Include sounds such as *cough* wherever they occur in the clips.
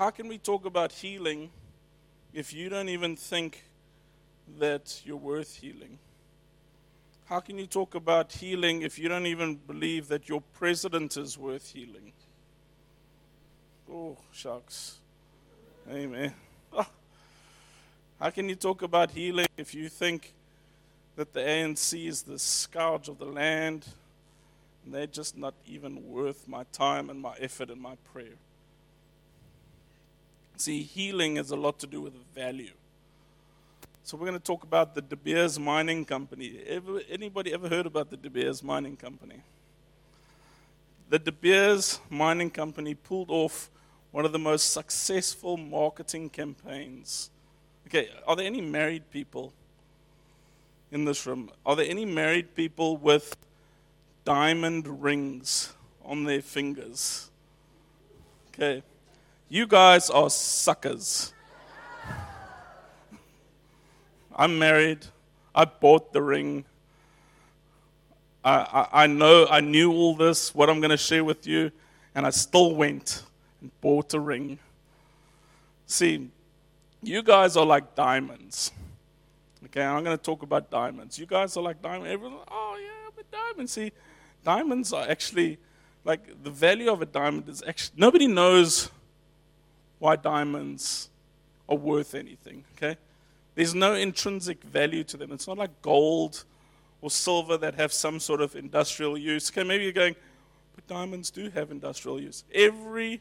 How can we talk about healing if you don't even think that you're worth healing? How can you talk about healing if you don't even believe that your president is worth healing? Oh, shucks. Amen. Oh. How can you talk about healing if you think that the ANC is the scourge of the land and they're just not even worth my time and my effort and my prayer? See, healing has a lot to do with value. So we're going to talk about the De Beers Mining Company. Ever, anybody ever heard about the De Beers Mining Company? The De Beers Mining Company pulled off one of the most successful marketing campaigns. Okay, are there any married people in this room? Are there any married people with diamond rings on their fingers? Okay. You guys are suckers. I'm married. I bought the ring. I, I, I, know, I knew all this, what I'm going to share with you, and I still went and bought a ring. See, you guys are like diamonds. Okay, I'm going to talk about diamonds. You guys are like diamonds. Everyone, oh yeah, but diamonds. See, diamonds are actually like the value of a diamond is actually nobody knows why diamonds are worth anything, okay? There's no intrinsic value to them. It's not like gold or silver that have some sort of industrial use. Okay, maybe you're going, but diamonds do have industrial use. Every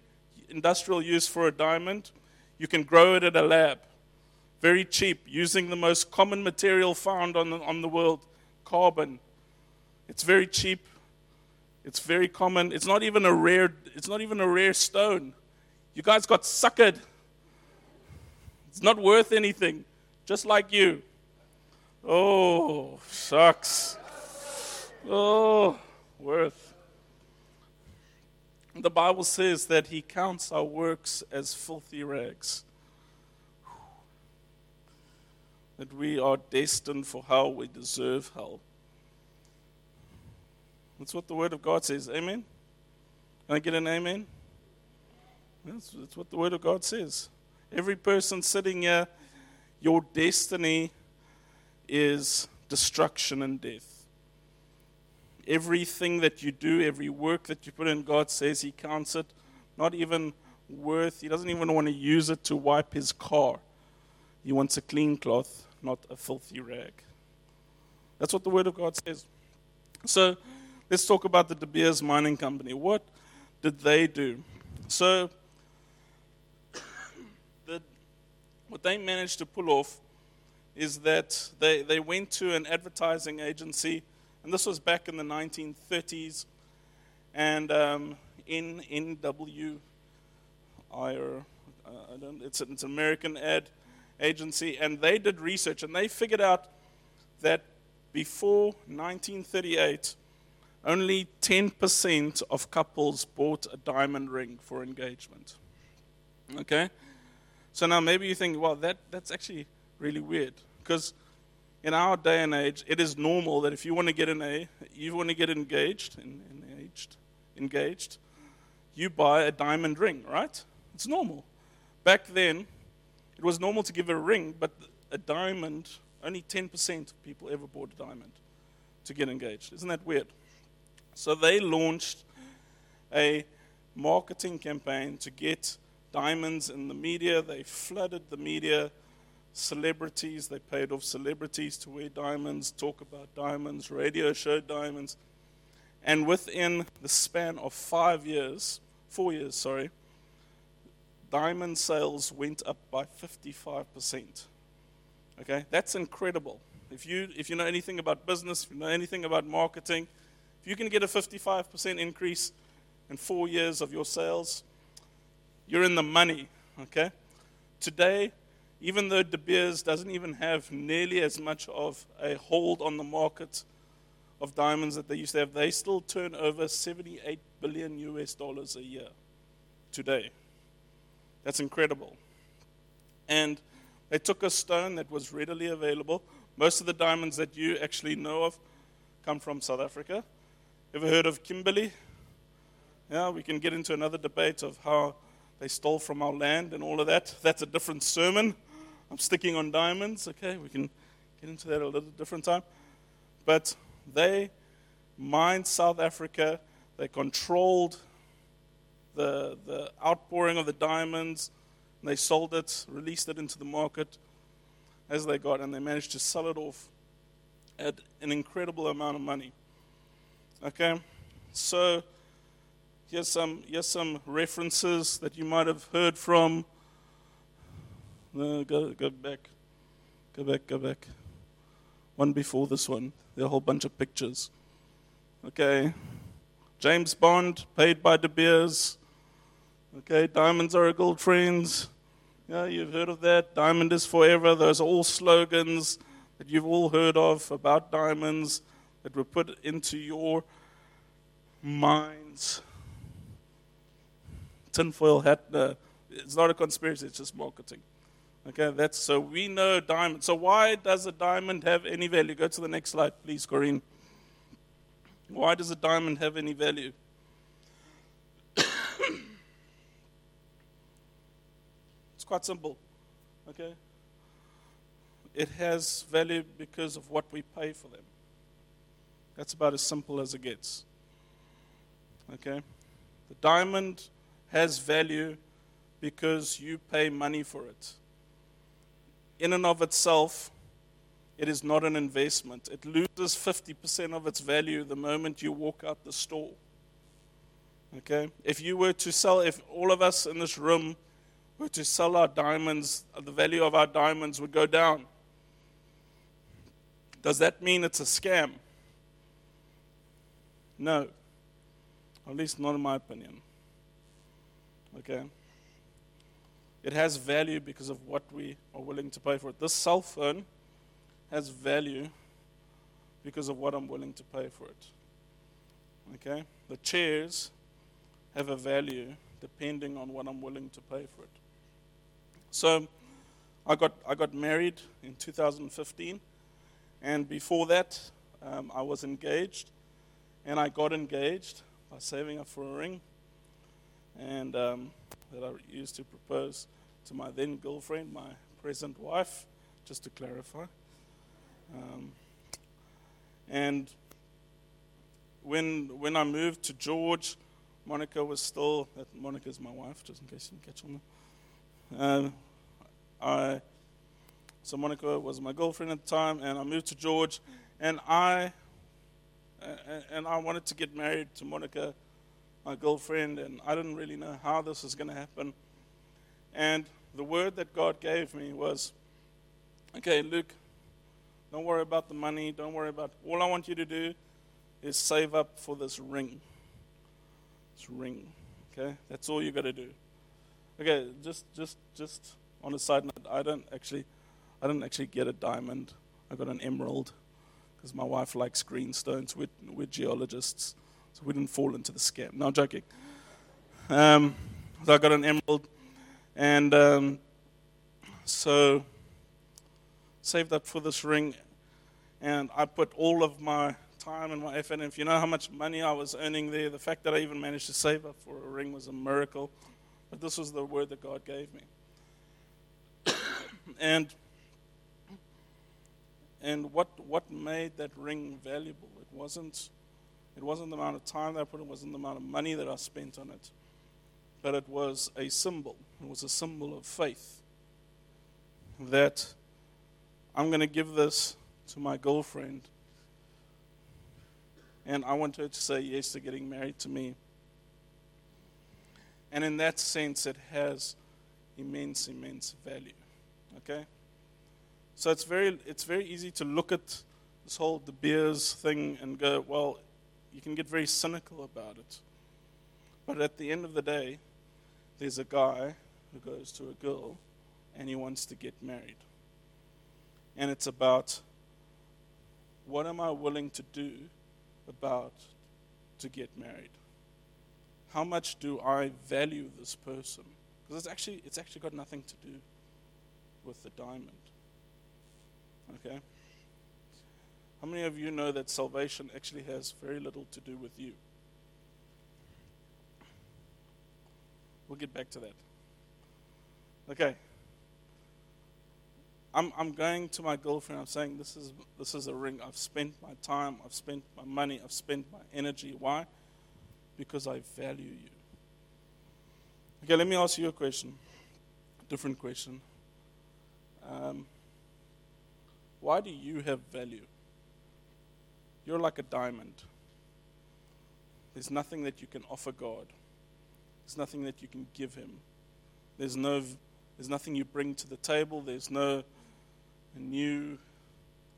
industrial use for a diamond, you can grow it at a lab, very cheap, using the most common material found on the, on the world, carbon. It's very cheap. It's very common. It's not even a rare. It's not even a rare stone. You guys got suckered. It's not worth anything, just like you. Oh, sucks. Oh, worth. The Bible says that He counts our works as filthy rags. That we are destined for hell, we deserve hell. That's what the Word of God says. Amen? Can I get an amen? That's, that's what the Word of God says. Every person sitting here, your destiny is destruction and death. Everything that you do, every work that you put in, God says He counts it not even worth, He doesn't even want to use it to wipe His car. He wants a clean cloth, not a filthy rag. That's what the Word of God says. So let's talk about the De Beers Mining Company. What did they do? So what they managed to pull off is that they, they went to an advertising agency, and this was back in the 1930s, and um, in NW, uh, it's, an, it's an American ad agency, and they did research, and they figured out that before 1938, only 10% of couples bought a diamond ring for engagement. Okay? So now maybe you think, well, that, that's actually really weird. Because in our day and age, it is normal that if you want to get an A, you want to get engaged, engaged, engaged, you buy a diamond ring, right? It's normal. Back then, it was normal to give a ring, but a diamond, only 10% of people ever bought a diamond to get engaged. Isn't that weird? So they launched a marketing campaign to get diamonds in the media. They flooded the media. Celebrities, they paid off celebrities to wear diamonds, talk about diamonds, radio show diamonds. And within the span of five years, four years, sorry, diamond sales went up by 55%. Okay, that's incredible. If you, if you know anything about business, if you know anything about marketing, if you can get a 55% increase in four years of your sales, you're in the money, okay? Today, even though De Beers doesn't even have nearly as much of a hold on the market of diamonds that they used to have, they still turn over 78 billion US dollars a year today. That's incredible. And they took a stone that was readily available. Most of the diamonds that you actually know of come from South Africa. Ever heard of Kimberley? Yeah, we can get into another debate of how they stole from our land and all of that. That's a different sermon. I'm sticking on diamonds, okay? We can get into that a little different time. But they mined South Africa, they controlled the, the outpouring of the diamonds, they sold it, released it into the market as they got, and they managed to sell it off at an incredible amount of money. Okay? So, here's some, here's some references that you might have heard from. No, go, go back. Go back, go back. One before this one. There are a whole bunch of pictures. Okay. James Bond, paid by De Beers. Okay, diamonds are a gold friends. Yeah, you've heard of that. Diamond is forever. Those are all slogans that you've all heard of about diamonds that were put into your minds. Tinfoil hat. Uh, it's not a conspiracy, it's just marketing. Okay, that's so we know diamond. So why does a diamond have any value? Go to the next slide, please, Corinne. Why does a diamond have any value? *coughs* it's quite simple. Okay? It has value because of what we pay for them. That's about as simple as it gets. Okay? The diamond has value because you pay money for it. In and of itself, it is not an investment. It loses 50% of its value the moment you walk out the store. Okay? If you were to sell, if all of us in this room were to sell our diamonds, the value of our diamonds would go down. Does that mean it's a scam? No. At least not in my opinion. Okay? It has value because of what we are willing to pay for it. This cell phone has value because of what I'm willing to pay for it. Okay? The chairs have a value depending on what I'm willing to pay for it. So I got, I got married in 2015, and before that, um, I was engaged, and I got engaged by saving up for a ring, and um, that I used to propose to my then girlfriend, my present wife, just to clarify. Um, and when when I moved to George, Monica was still. That Monica's my wife, just in case you didn't catch on. Um, I so Monica was my girlfriend at the time, and I moved to George, and I and I wanted to get married to Monica, my girlfriend, and I didn't really know how this was going to happen. And the word that God gave me was, "Okay, Luke, don't worry about the money. Don't worry about. All I want you to do is save up for this ring. This ring. Okay? That's all you got to do. Okay, just just just on a side note, I don't actually I didn't actually get a diamond. I got an emerald because my wife likes green stones. We're, we're geologists, so we didn't fall into the scam. No, I'm joking. Um, so I got an emerald, and um, so saved up for this ring, and I put all of my time and my effort. And if you know how much money I was earning there, the fact that I even managed to save up for a ring was a miracle. But this was the word that God gave me. *coughs* and and what what made that ring valuable? It wasn't it wasn't the amount of time that I put, it wasn't the amount of money that I spent on it. But it was a symbol. It was a symbol of faith. That I'm going to give this to my girlfriend. And I want her to say yes to getting married to me. And in that sense, it has immense, immense value. Okay? So it's very, it's very easy to look at this whole De Beers thing and go, well, you can get very cynical about it. But at the end of the day, there's a guy who goes to a girl and he wants to get married and it's about what am I willing to do about to get married? How much do I value this person? Because it's actually it's actually got nothing to do with the diamond. Okay? How many of you know that salvation actually has very little to do with you? We'll get back to that. Okay. I'm, I'm going to my girlfriend. I'm saying, this is, this is a ring. I've spent my time, I've spent my money, I've spent my energy. Why? Because I value you. Okay, let me ask you a question. Different question. Um, why do you have value? You're like a diamond. There's nothing that you can offer God. There's nothing that you can give Him. There's no, there's nothing you bring to the table. There's no new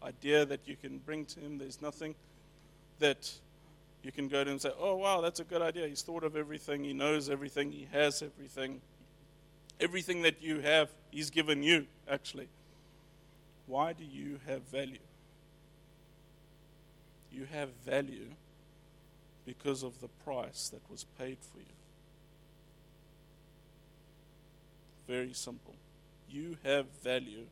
idea that you can bring to Him. There's nothing that you can go to Him and say, "Oh, wow, that's a good idea. He's thought of everything. He knows everything. He has everything. Everything that you have, He's given you. Actually, why do you have value? You have value because of the price that was paid for you. Very simple. You have value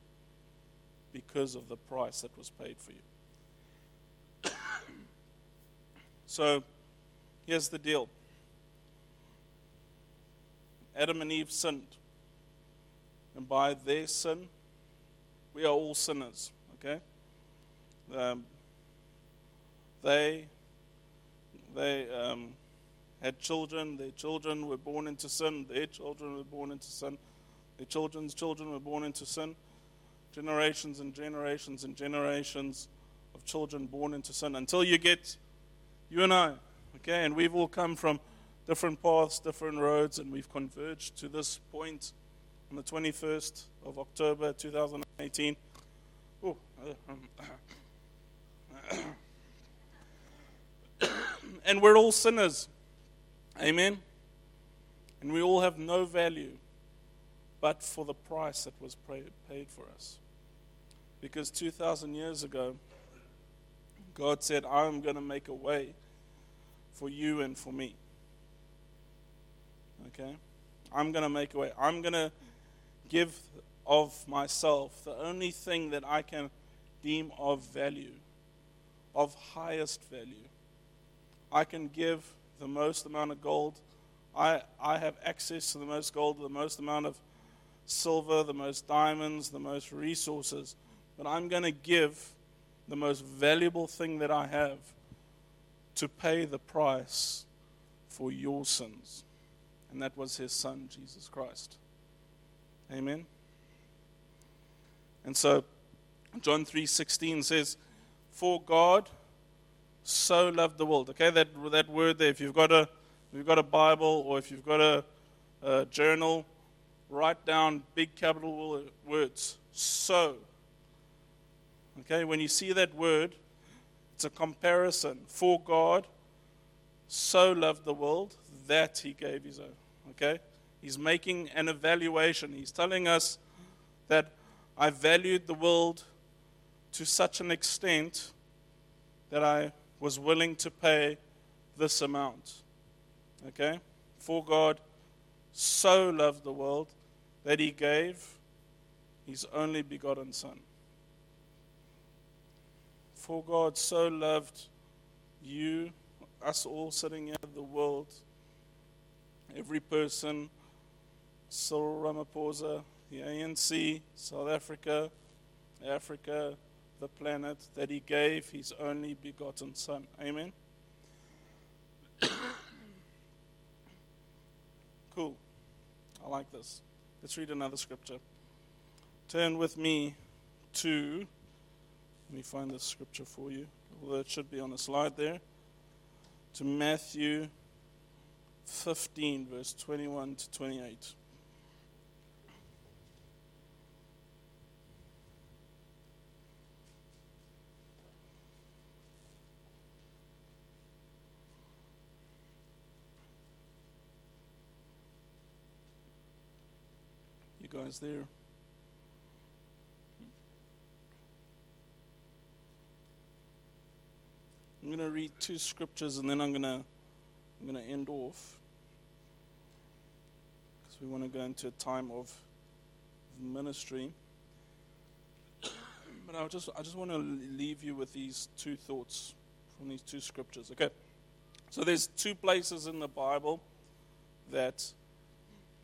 because of the price that was paid for you. *coughs* so, here's the deal Adam and Eve sinned. And by their sin, we are all sinners, okay? Um, they they um, had children. Their children were born into sin. Their children were born into sin. Their children's children were born into sin. Generations and generations and generations of children born into sin until you get you and I, okay? And we've all come from different paths, different roads, and we've converged to this point on the 21st of October 2018. Oh, uh, um, and we're all sinners. Amen? And we all have no value but for the price that was paid for us. Because 2,000 years ago, God said, I'm going to make a way for you and for me. Okay? I'm going to make a way. I'm going to give of myself the only thing that I can deem of value, of highest value. I can give the most amount of gold. I, I have access to the most gold, the most amount of silver, the most diamonds, the most resources. But I'm going to give the most valuable thing that I have to pay the price for your sins. And that was his son, Jesus Christ. Amen. And so John 3:16 says, "For God so loved the world. Okay, that, that word there, if you've got a, if you've got a Bible or if you've got a, a journal, write down big capital words. So. Okay, when you see that word, it's a comparison. For God so loved the world that he gave his own. Okay? He's making an evaluation. He's telling us that I valued the world to such an extent that I was willing to pay this amount. Okay? For God so loved the world that he gave his only begotten Son. For God so loved you, us all sitting here, the world, every person, Cyril Ramaphosa, the ANC, South Africa, Africa, the planet that he gave his only begotten Son. Amen? *coughs* cool. I like this. Let's read another scripture. Turn with me to, let me find the scripture for you, although it should be on the slide there, to Matthew 15, verse 21 to 28. you guys there. I'm going to read two scriptures and then I'm going to I'm going to end off because we want to go into a time of ministry. *coughs* but I just I just want to leave you with these two thoughts from these two scriptures. Okay. So there's two places in the Bible that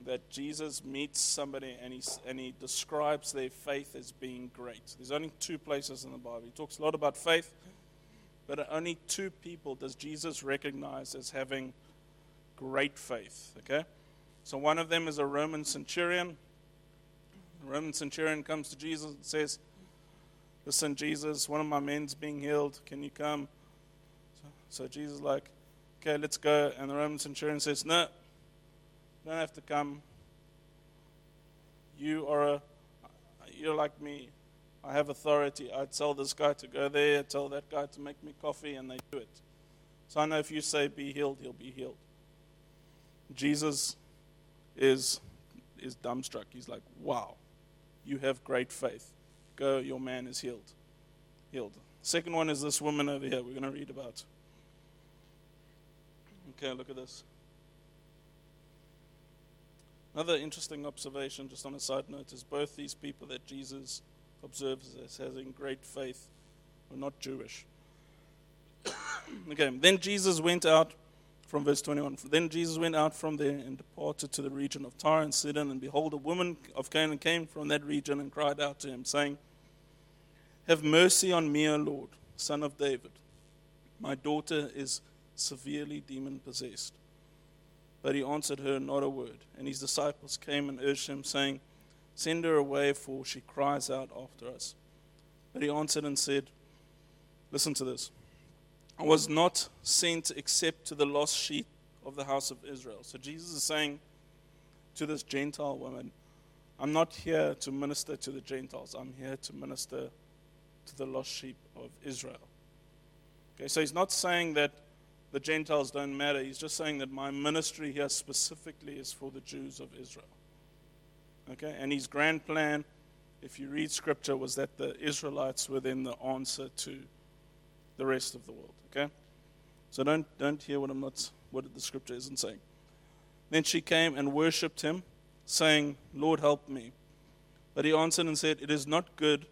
that Jesus meets somebody and he, and he describes their faith as being great. There's only two places in the Bible. He talks a lot about faith, but only two people does Jesus recognize as having great faith. Okay? So one of them is a Roman centurion. The Roman centurion comes to Jesus and says, Listen, Jesus, one of my men's being healed. Can you come? So, so Jesus is like, Okay, let's go. And the Roman centurion says, No, don't have to come. You are a, you're like me. I have authority. I tell this guy to go there, tell that guy to make me coffee, and they do it. So I know if you say be healed, he'll be healed. Jesus is is dumbstruck. He's like, Wow, you have great faith. Go, your man is healed. Healed. Second one is this woman over here we're going to read about. Okay, look at this. Another interesting observation, just on a side note, is both these people that Jesus observes as having great faith were not Jewish. *coughs* okay, then Jesus went out from verse 21. Then Jesus went out from there and departed to the region of Tyre and Sidon, and behold, a woman of Canaan came from that region and cried out to him, saying, Have mercy on me, O Lord, son of David. My daughter is severely demon possessed. But he answered her not a word. And his disciples came and urged him, saying, Send her away, for she cries out after us. But he answered and said, Listen to this. I was not sent except to the lost sheep of the house of Israel. So Jesus is saying to this Gentile woman, I'm not here to minister to the Gentiles, I'm here to minister to the lost sheep of Israel. Okay, so he's not saying that the Gentiles don't matter. He's just saying that my ministry here specifically is for the Jews of Israel. Okay? And his grand plan, if you read scripture, was that the Israelites were then the answer to the rest of the world. Okay? So don't, don't hear what I'm not what the scripture isn't saying. Then she came and worshipped him, saying, Lord help me. But he answered and said, It is not good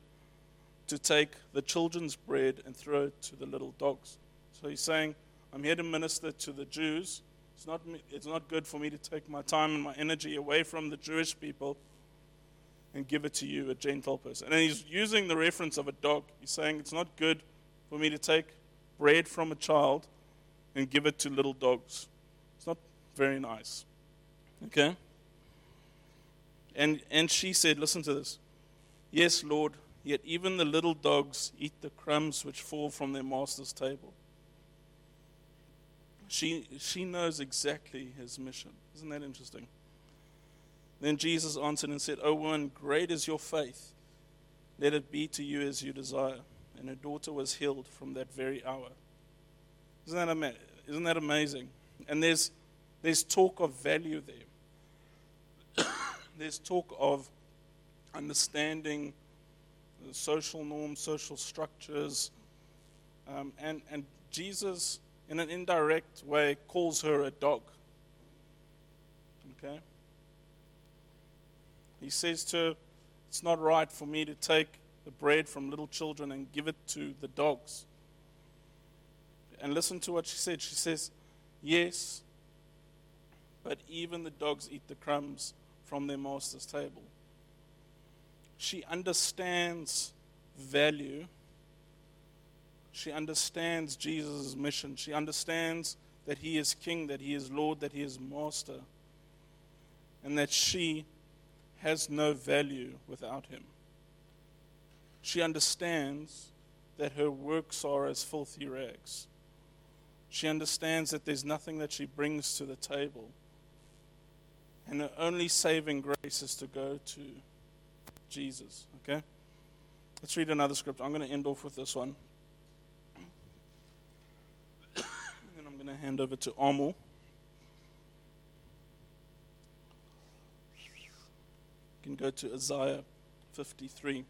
to take the children's bread and throw it to the little dogs. So he's saying, I'm here to minister to the Jews. It's not, it's not good for me to take my time and my energy away from the Jewish people and give it to you, a Gentile person. And he's using the reference of a dog. He's saying it's not good for me to take bread from a child and give it to little dogs. It's not very nice. Okay? And, and she said, Listen to this. Yes, Lord, yet even the little dogs eat the crumbs which fall from their master's table. She, she knows exactly his mission. Isn't that interesting? Then Jesus answered and said, O woman, great is your faith. Let it be to you as you desire. And her daughter was healed from that very hour. Isn't that, ama- isn't that amazing? And there's, there's talk of value there. *coughs* there's talk of understanding social norms, social structures. Um, and, and Jesus in an indirect way, calls her a dog. Okay? He says to her, It's not right for me to take the bread from little children and give it to the dogs. And listen to what she said. She says, Yes, but even the dogs eat the crumbs from their master's table. She understands value she understands Jesus' mission. She understands that he is king, that he is Lord, that he is master, and that she has no value without him. She understands that her works are as filthy rags. She understands that there's nothing that she brings to the table. And her only saving grace is to go to Jesus. Okay? Let's read another script. I'm going to end off with this one. going to hand over to Amo. You can go to Isaiah 53.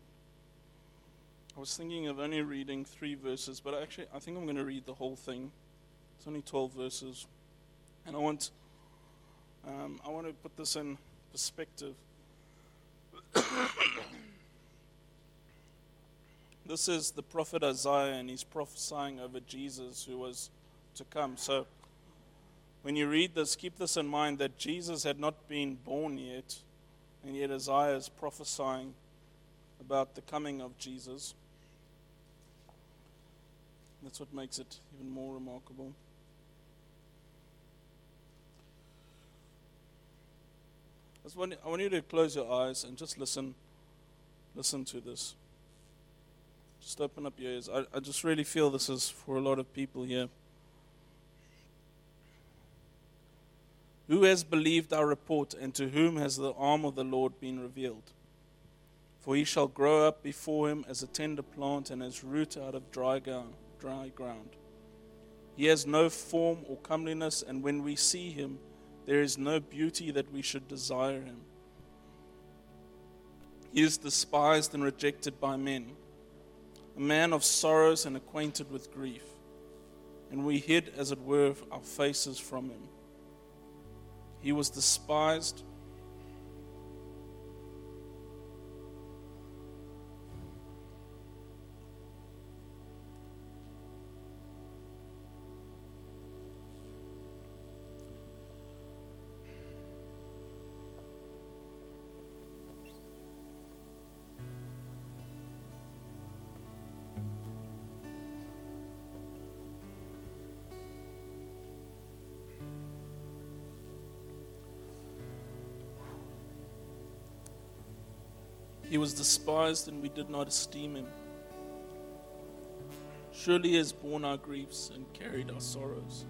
I was thinking of only reading three verses, but actually, I think I'm going to read the whole thing. It's only 12 verses. And I want, um, I want to put this in perspective. *coughs* this is the prophet Isaiah, and he's prophesying over Jesus, who was to come. So when you read this, keep this in mind that Jesus had not been born yet, and yet Isaiah is prophesying about the coming of Jesus. That's what makes it even more remarkable. I, want, you to close your eyes and just listen. Listen to this. Just open up your ears. I, I just really feel this is for a lot of people here. Who has believed our report, and to whom has the arm of the Lord been revealed? For he shall grow up before him as a tender plant, and as root out of dry ground. Dry ground. He has no form or comeliness, and when we see him, there is no beauty that we should desire him. He is despised and rejected by men, a man of sorrows and acquainted with grief. And we hid, as it were, our faces from him. He was despised was despised and we did not esteem him. Surely he has borne our griefs and carried our sorrows.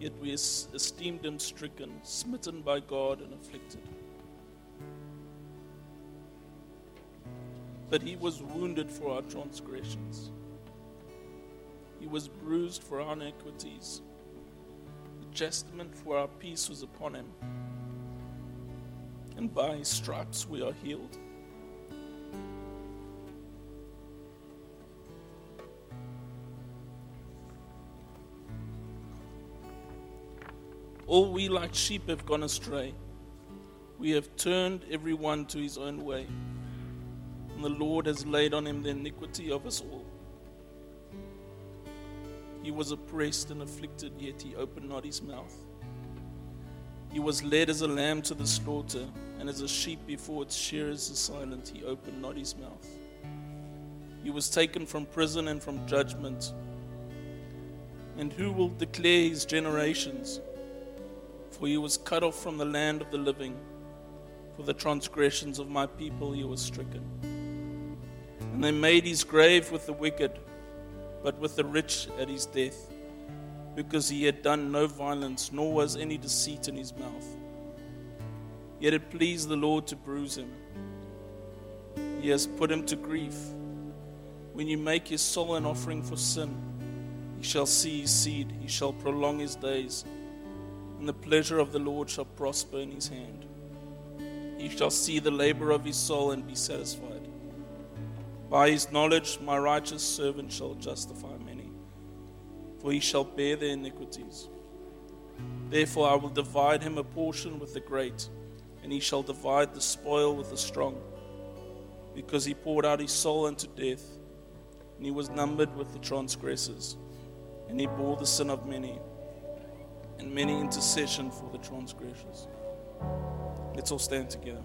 Yet we esteemed him stricken, smitten by God, and afflicted. But he was wounded for our transgressions, he was bruised for our iniquities. The chastisement for our peace was upon him and by his stripes we are healed. All we like sheep have gone astray. We have turned every one to his own way. And the Lord has laid on him the iniquity of us all. He was oppressed and afflicted, yet he opened not his mouth. He was led as a lamb to the slaughter, and as a sheep before its shearers is silent, he opened not his mouth. He was taken from prison and from judgment. And who will declare his generations? For he was cut off from the land of the living. For the transgressions of my people he was stricken. And they made his grave with the wicked, but with the rich at his death because he had done no violence, nor was any deceit in his mouth. Yet it pleased the Lord to bruise him. He has put him to grief. When you make his soul an offering for sin, he shall see his seed, he shall prolong his days, and the pleasure of the Lord shall prosper in his hand. He shall see the labor of his soul and be satisfied. By his knowledge, my righteous servant shall justify for he shall bear their iniquities. Therefore, I will divide him a portion with the great, and he shall divide the spoil with the strong, because he poured out his soul unto death, and he was numbered with the transgressors, and he bore the sin of many, and many intercession for the transgressors. Let's all stand together.